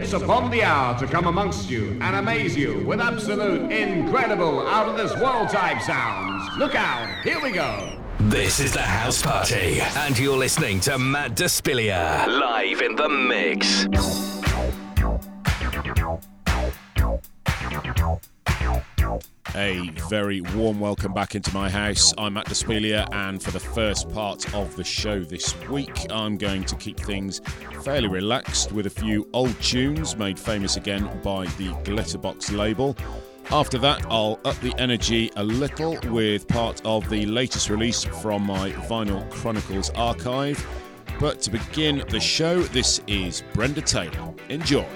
It's upon the hour to come amongst you and amaze you with absolute, incredible, out of this world type sounds. Look out, here we go. This is the house party, and you're listening to Matt Despilia live in the mix. A very warm welcome back into my house. I'm Matt Despilia, and for the first part of the show this week, I'm going to keep things fairly relaxed with a few old tunes made famous again by the Glitterbox label. After that, I'll up the energy a little with part of the latest release from my Vinyl Chronicles archive. But to begin the show, this is Brenda Taylor. Enjoy.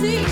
See you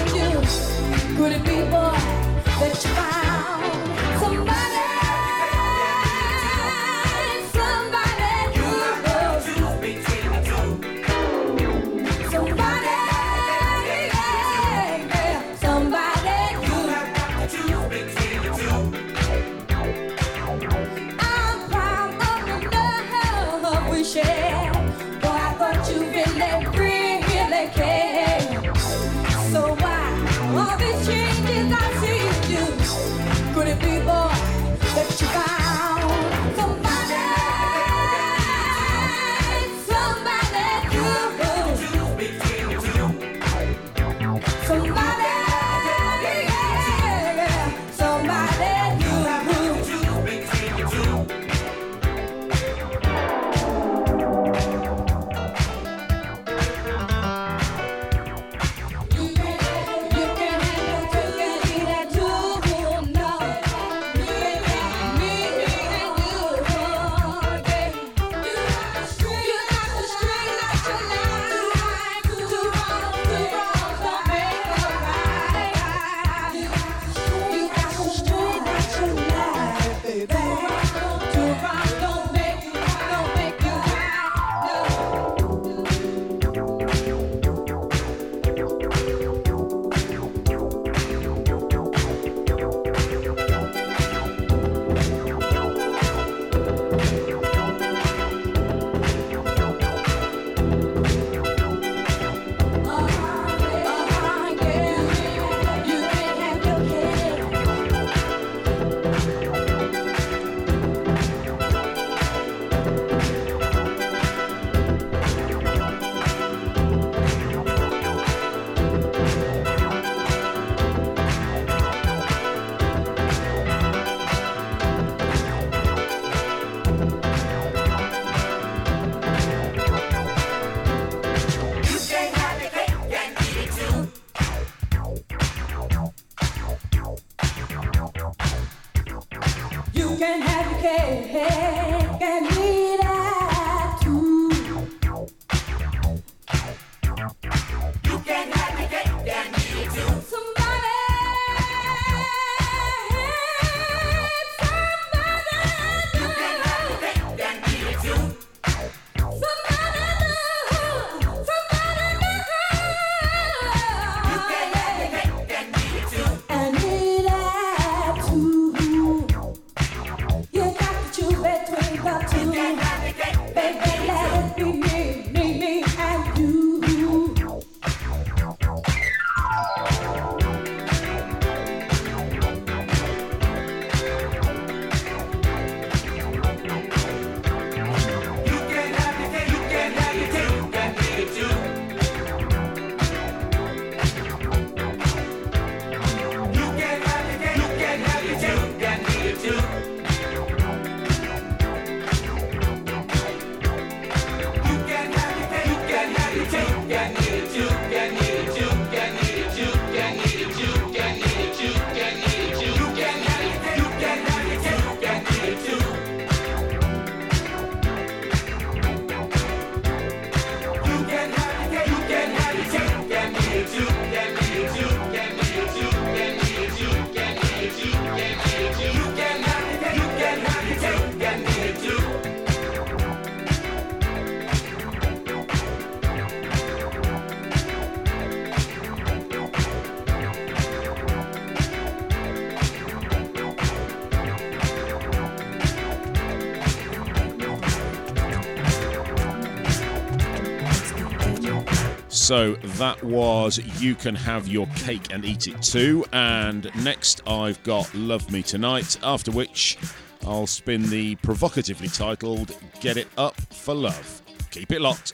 got have your between So that was You Can Have Your Cake and Eat It Too. And next I've got Love Me Tonight, after which I'll spin the provocatively titled Get It Up for Love. Keep it locked.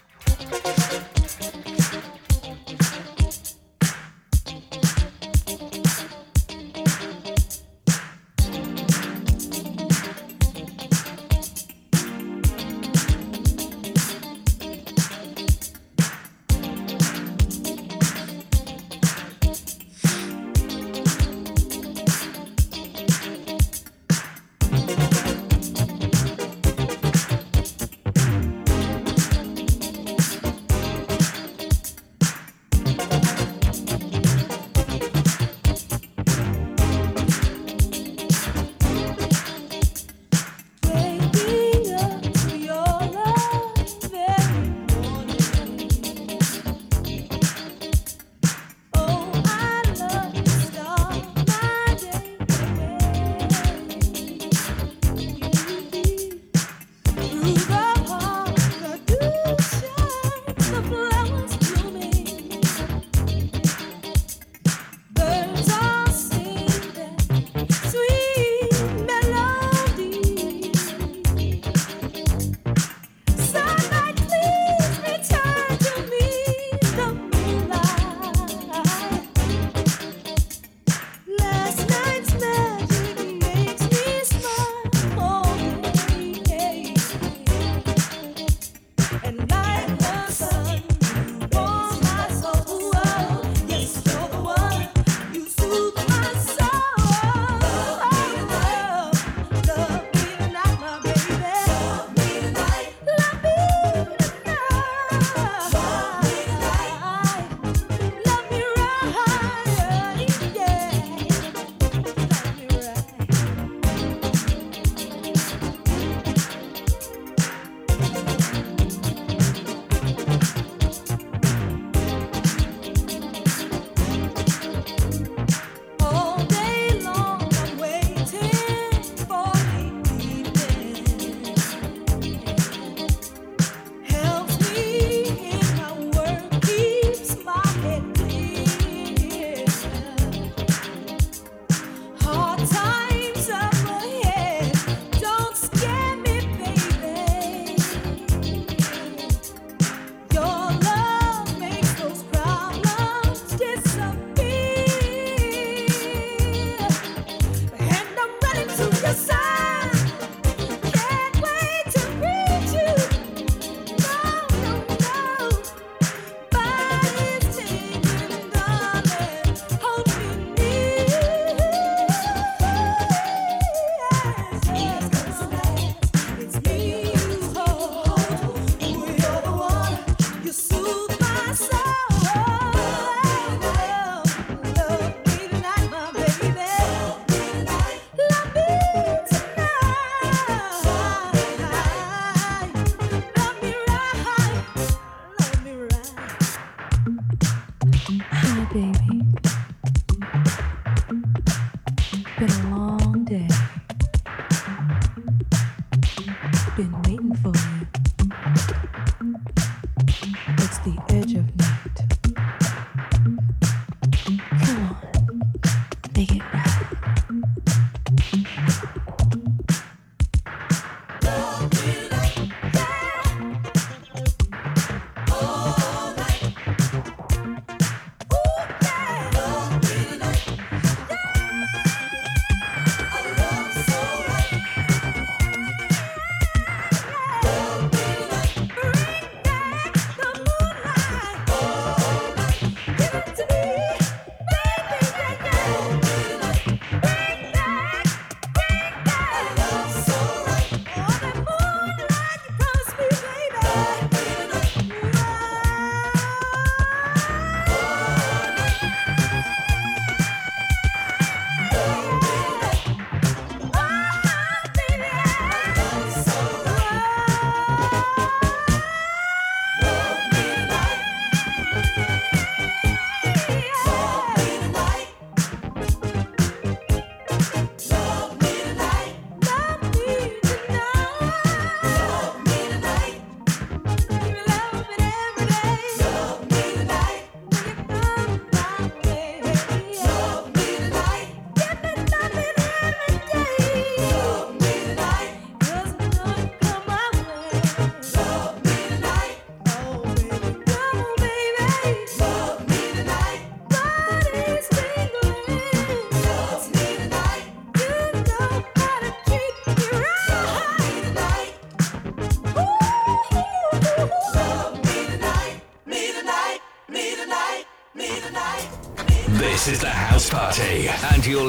the edge of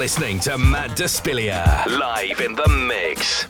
listening to Matt Despilia live in the mix.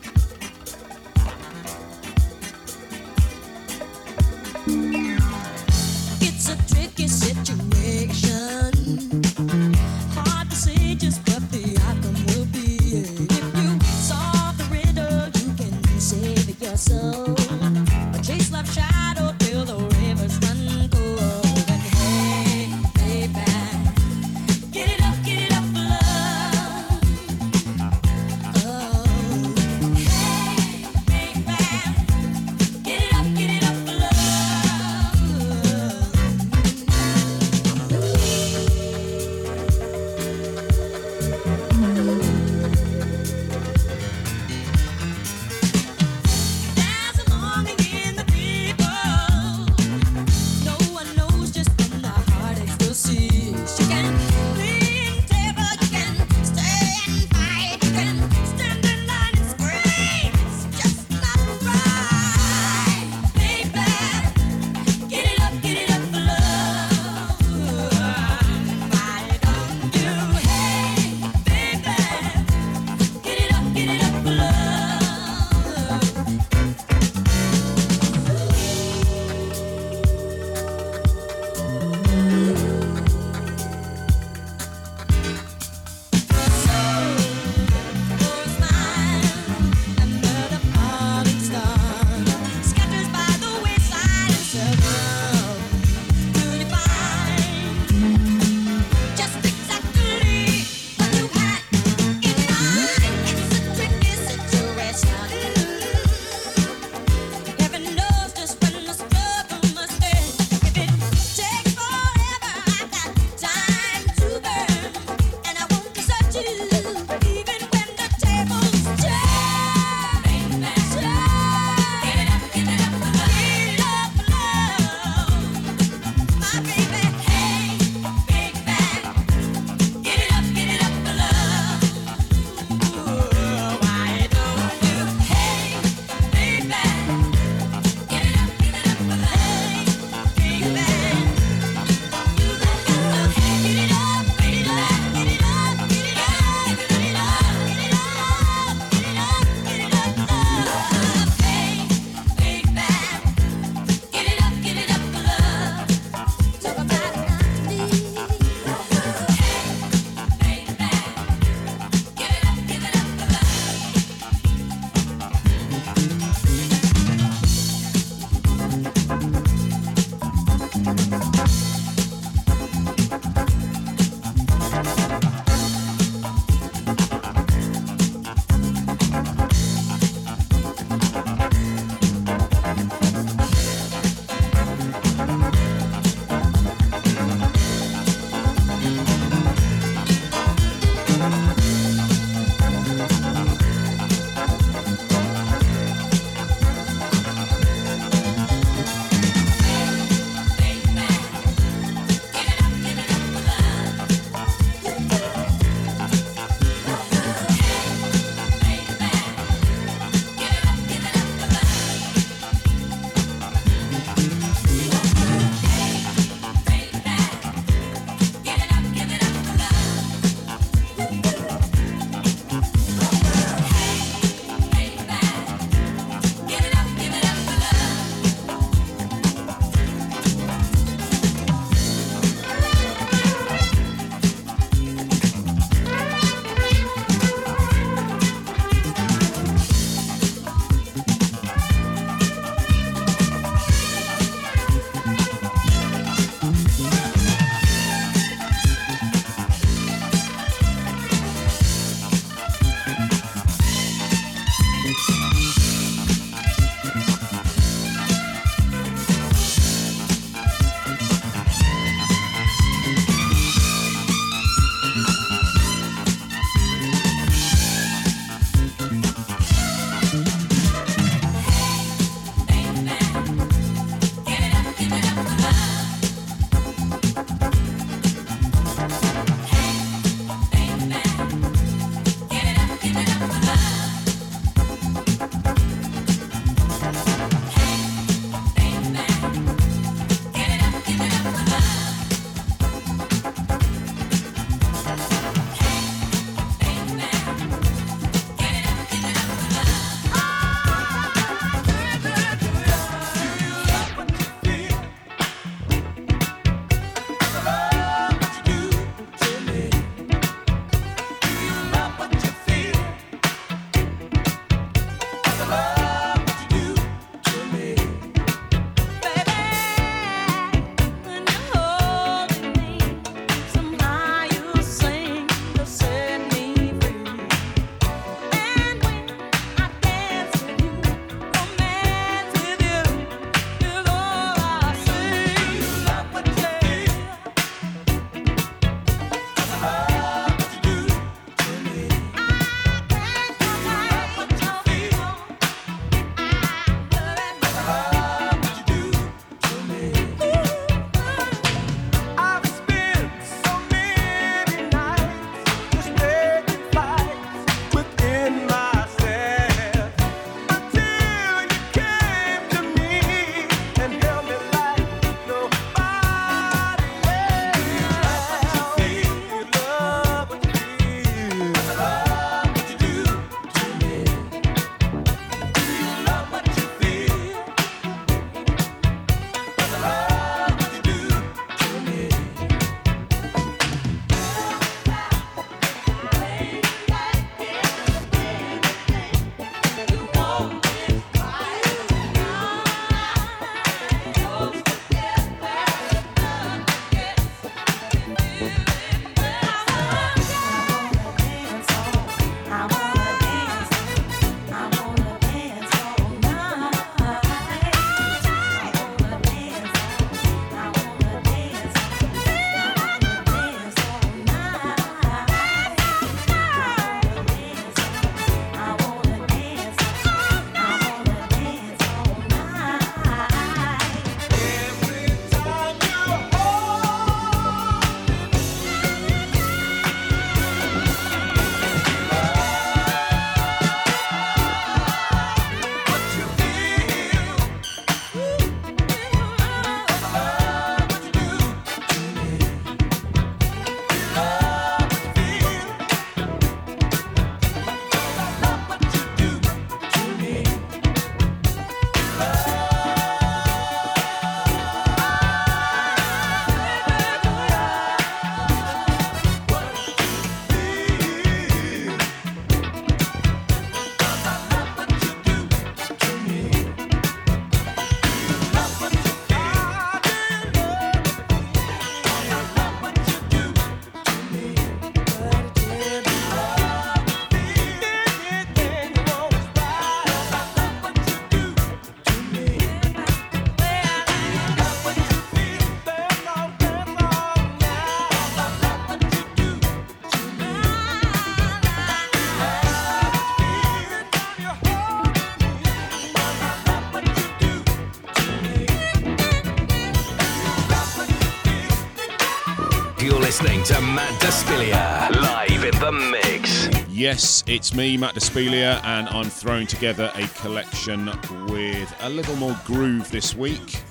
Yes, it's me, Matt Despilia, and I'm throwing together a collection with a little more groove this week.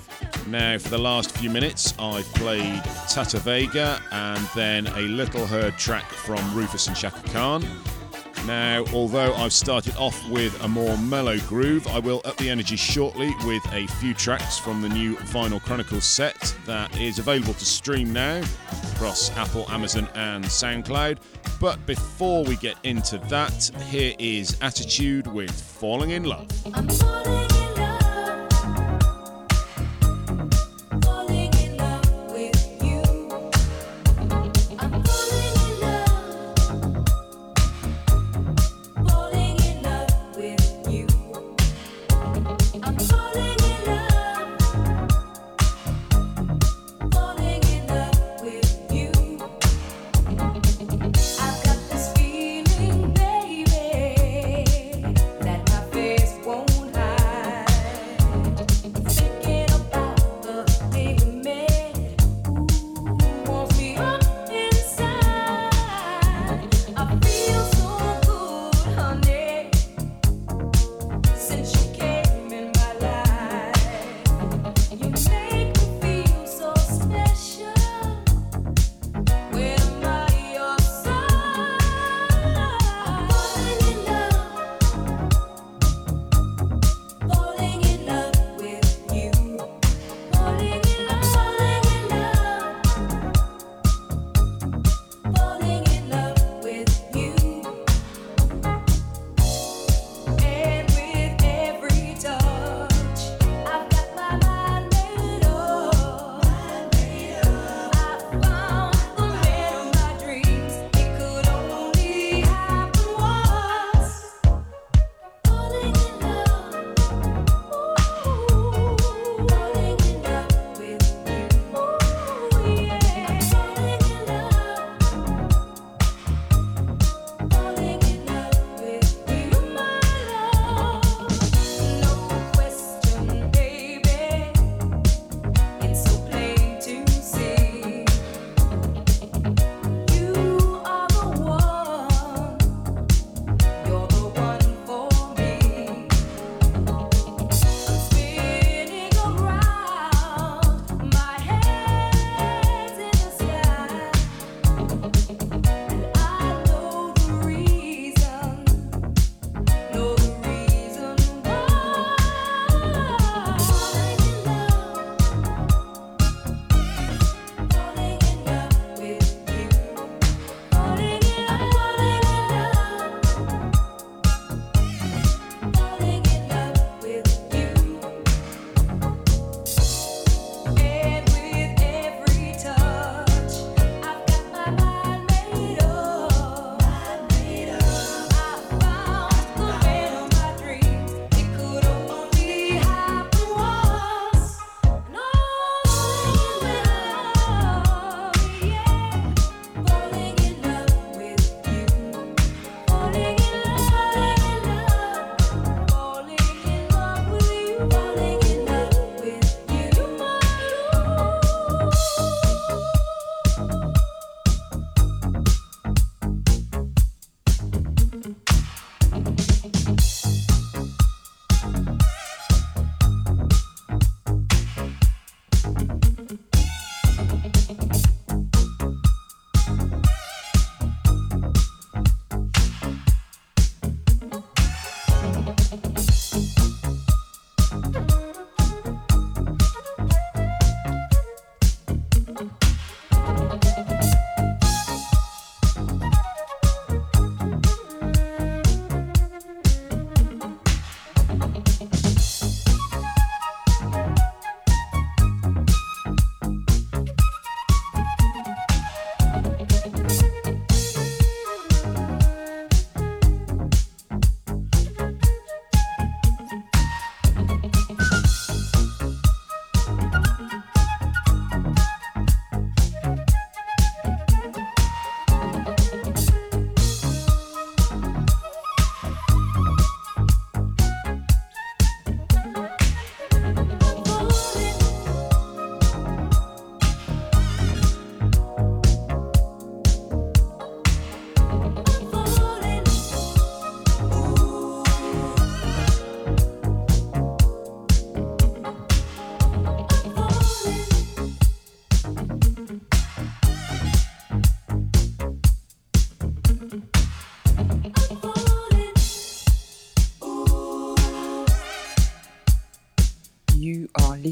Now, for the last few minutes, I've played Tata Vega and then a little heard track from Rufus and Chaka Khan. Now, although I've started off with a more mellow groove, I will up the energy shortly with a few tracks from the new Vinyl Chronicles set that is available to stream now across Apple, Amazon, and SoundCloud. But before we get into that, here is Attitude with Falling in Love.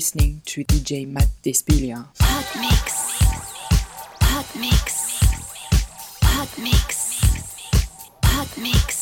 Listening to DJ Matt Despilia. Hot mix. Hot mix. Hot mix. Hot mix.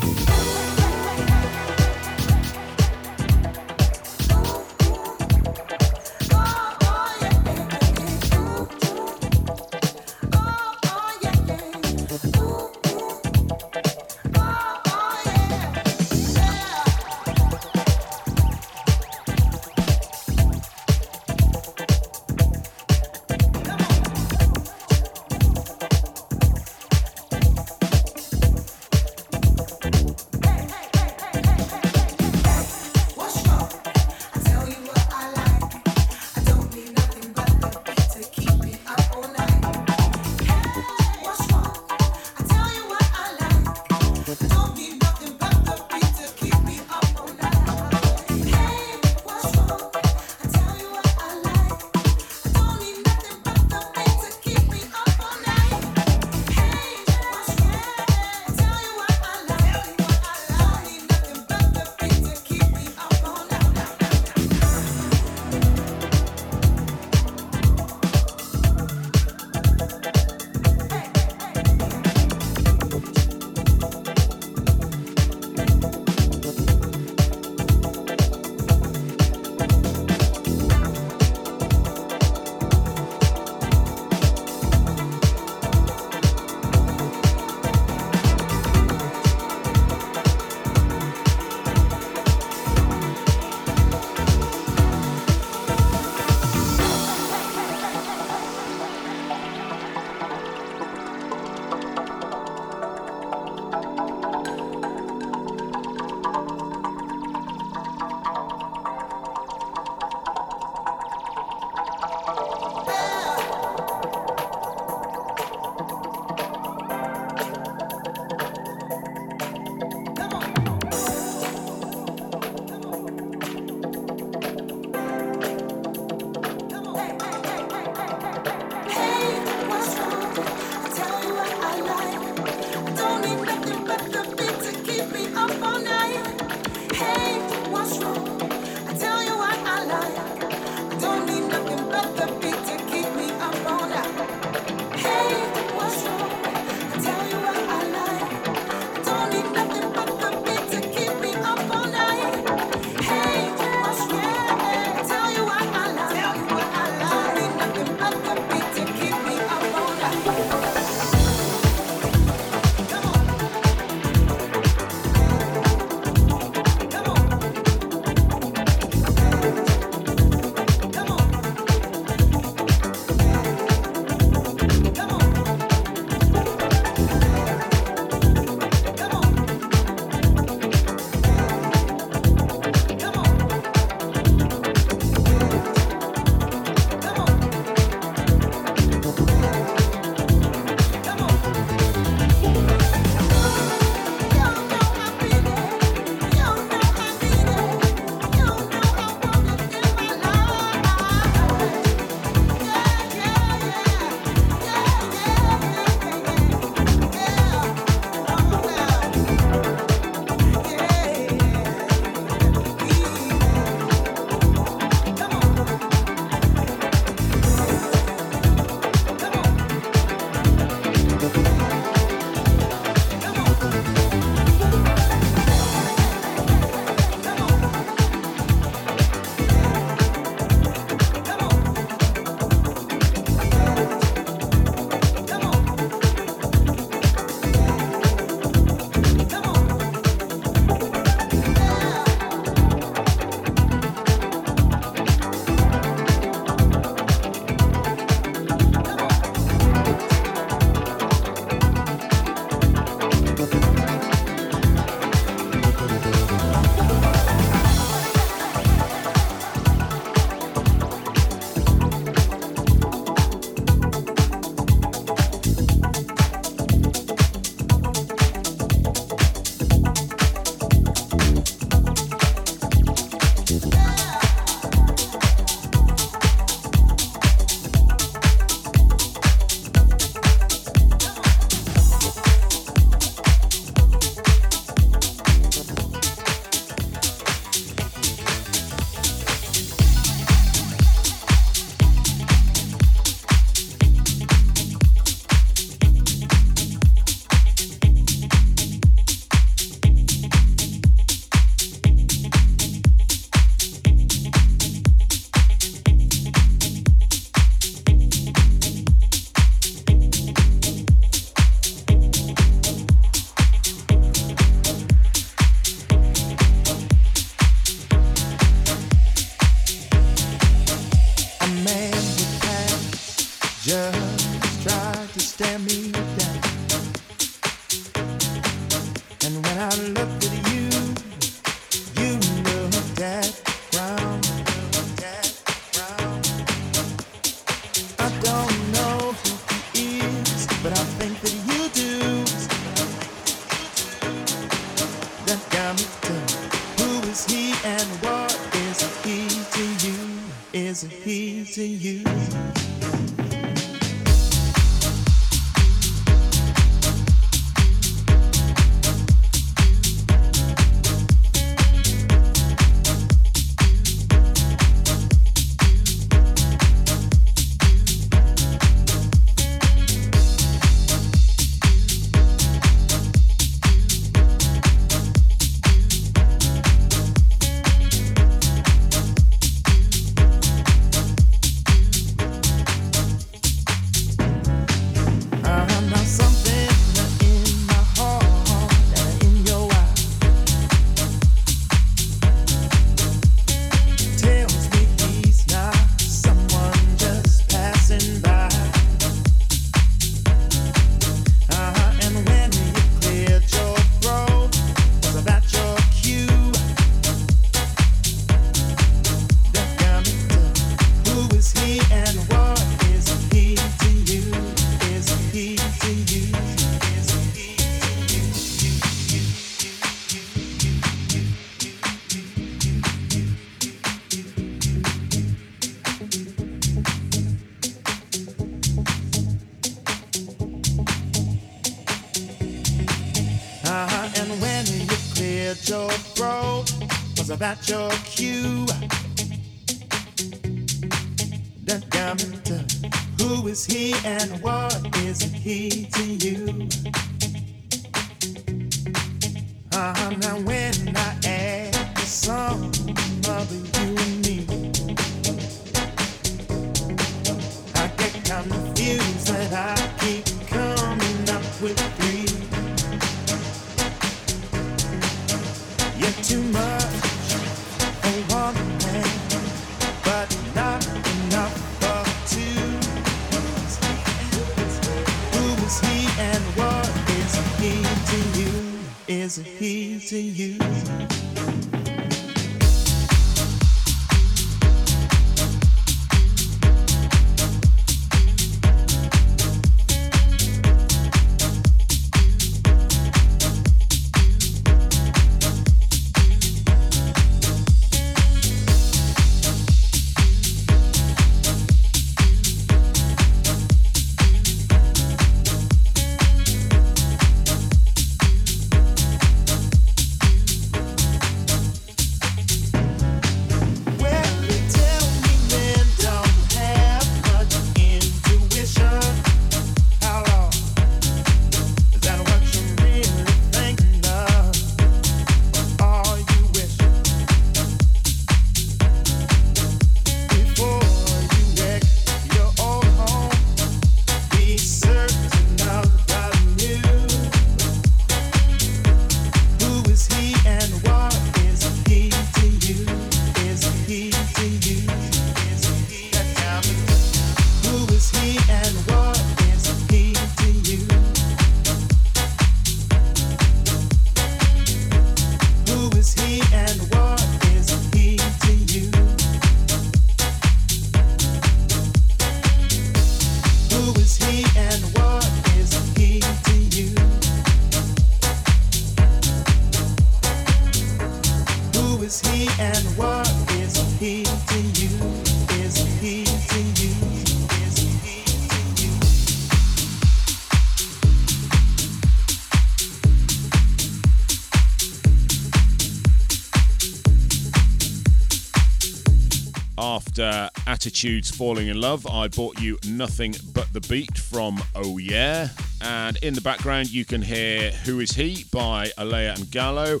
Attitudes Falling in Love, I bought you Nothing But the Beat from Oh Yeah. And in the background, you can hear Who Is He by Alaia and Gallo.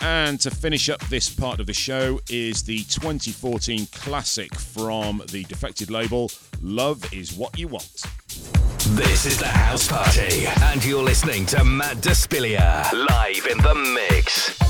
And to finish up this part of the show is the 2014 classic from the Defected label, Love Is What You Want. This is the House Party, and you're listening to Matt Despilia live in the mix.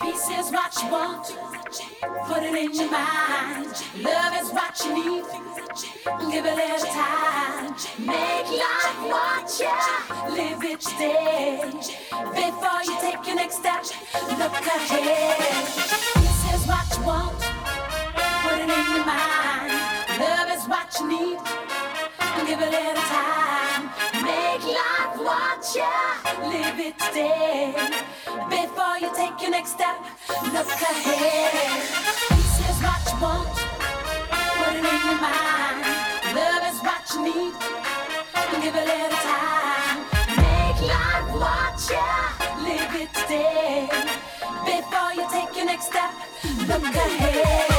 Peace is what you want. Put it in your mind. Love is what you need. Give it a little time. Make life what you live each day. Before you take your next step, look ahead. Peace is what you want. Put it in your mind. Love is what you need. Give it a little time. You live it today. Before you take your next step, look ahead. Peace is what you want. Put it in your mind. Love is what you need. Give a little time. Make life what you live it today. Before you take your next step, look ahead.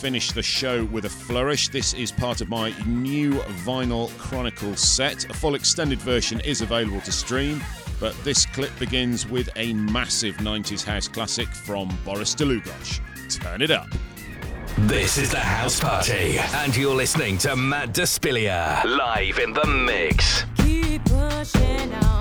Finish the show with a flourish. This is part of my new vinyl chronicle set. A full extended version is available to stream, but this clip begins with a massive 90s house classic from Boris Dlugosch. Turn it up. This is the House Party, and you're listening to Matt Despilia live in the mix. Keep pushing on.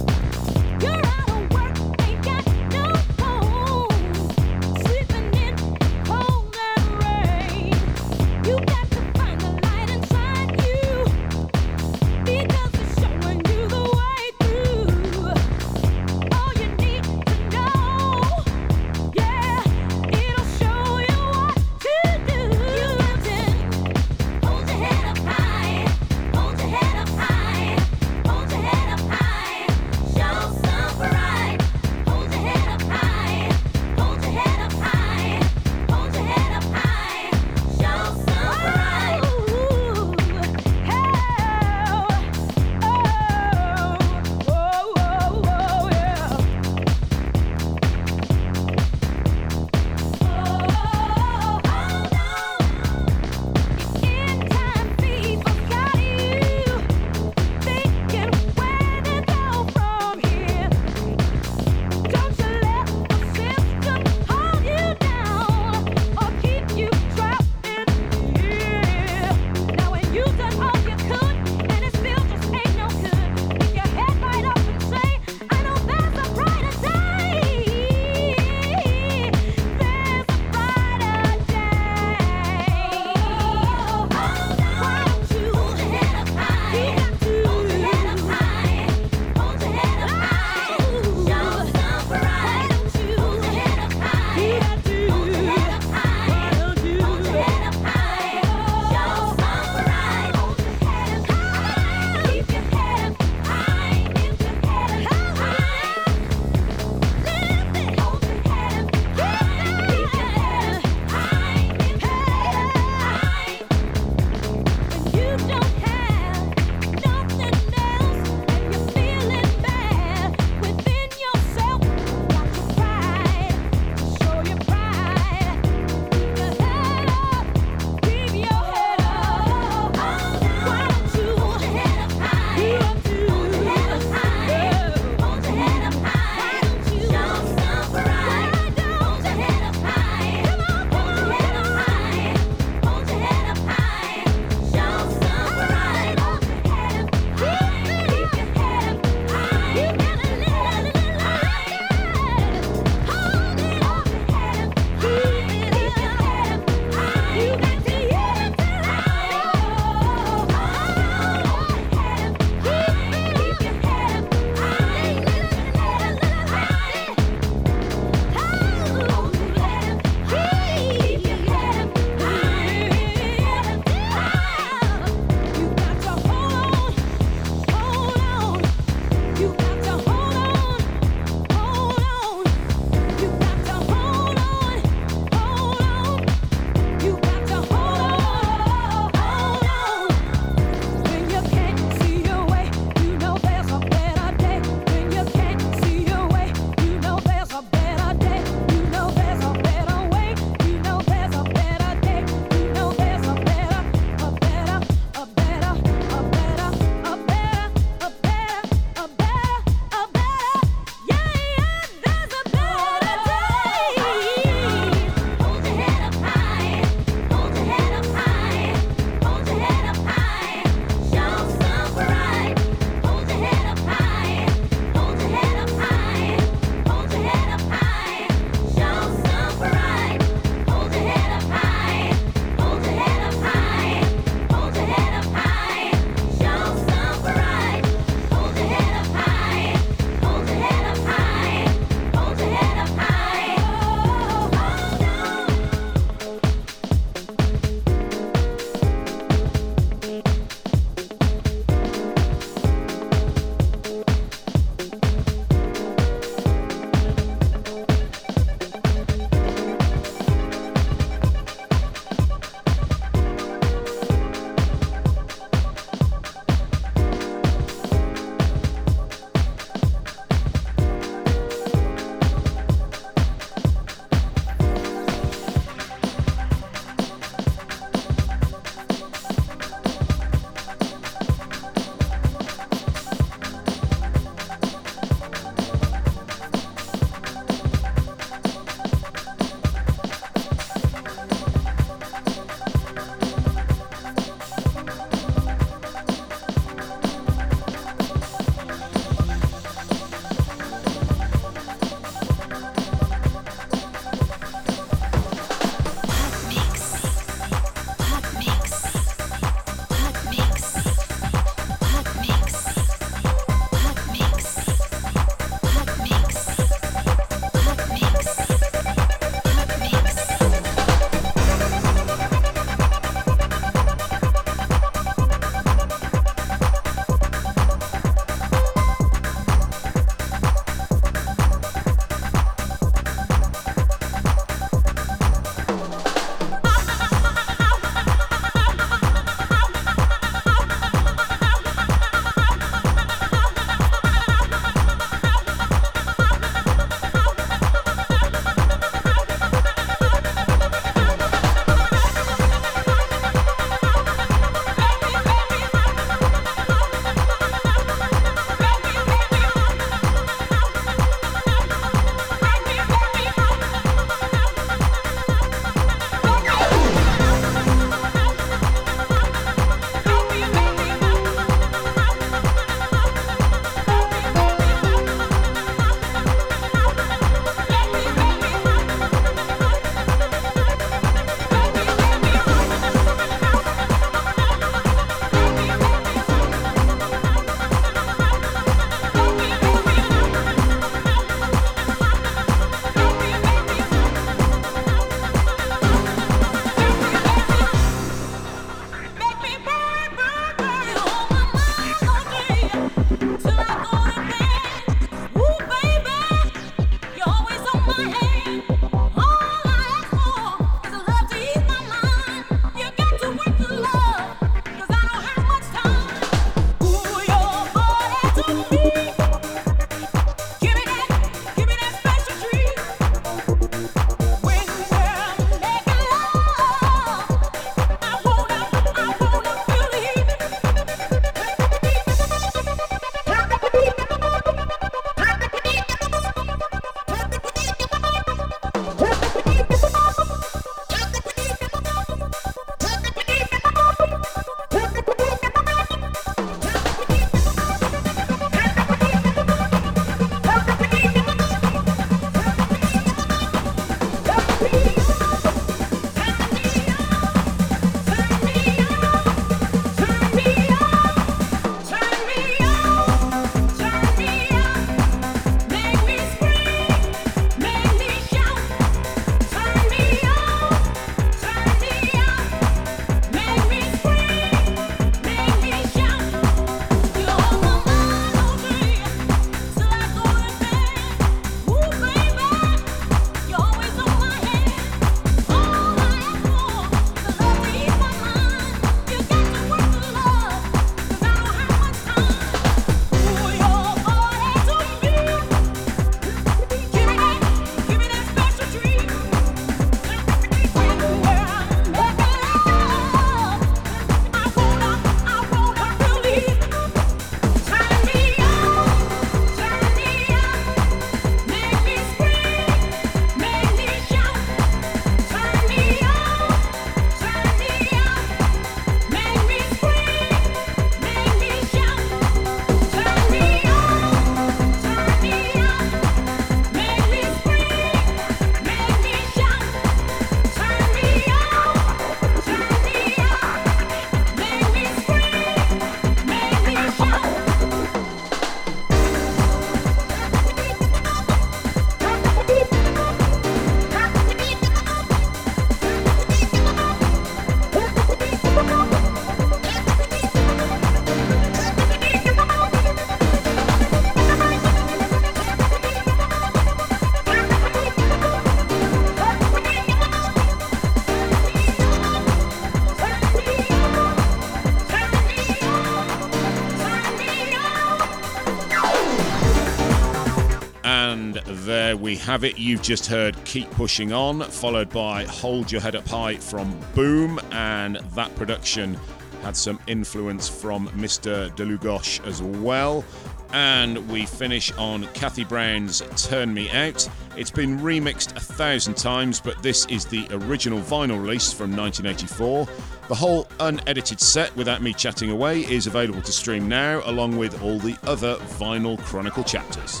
Have it. You've just heard Keep Pushing On, followed by Hold Your Head Up High from Boom, and that production had some influence from Mr. Dlugosch as well. And we finish on Kathy Brown's Turn Me Out. It's been remixed a thousand times, but this is the original vinyl release from 1984. The whole unedited set, without me chatting away, is available to stream now, along with all the other Vinyl Chronicle chapters.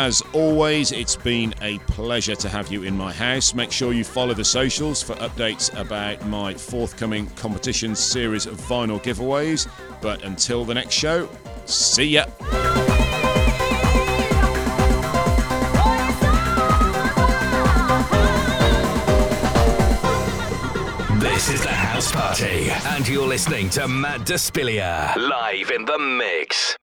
As always, it's been a pleasure to have you in my house. Make sure you follow the socials for updates about my forthcoming competition series of vinyl giveaways. But until the next show, see ya. This is the House Party, and you're listening to Matt Despilia live in the mix.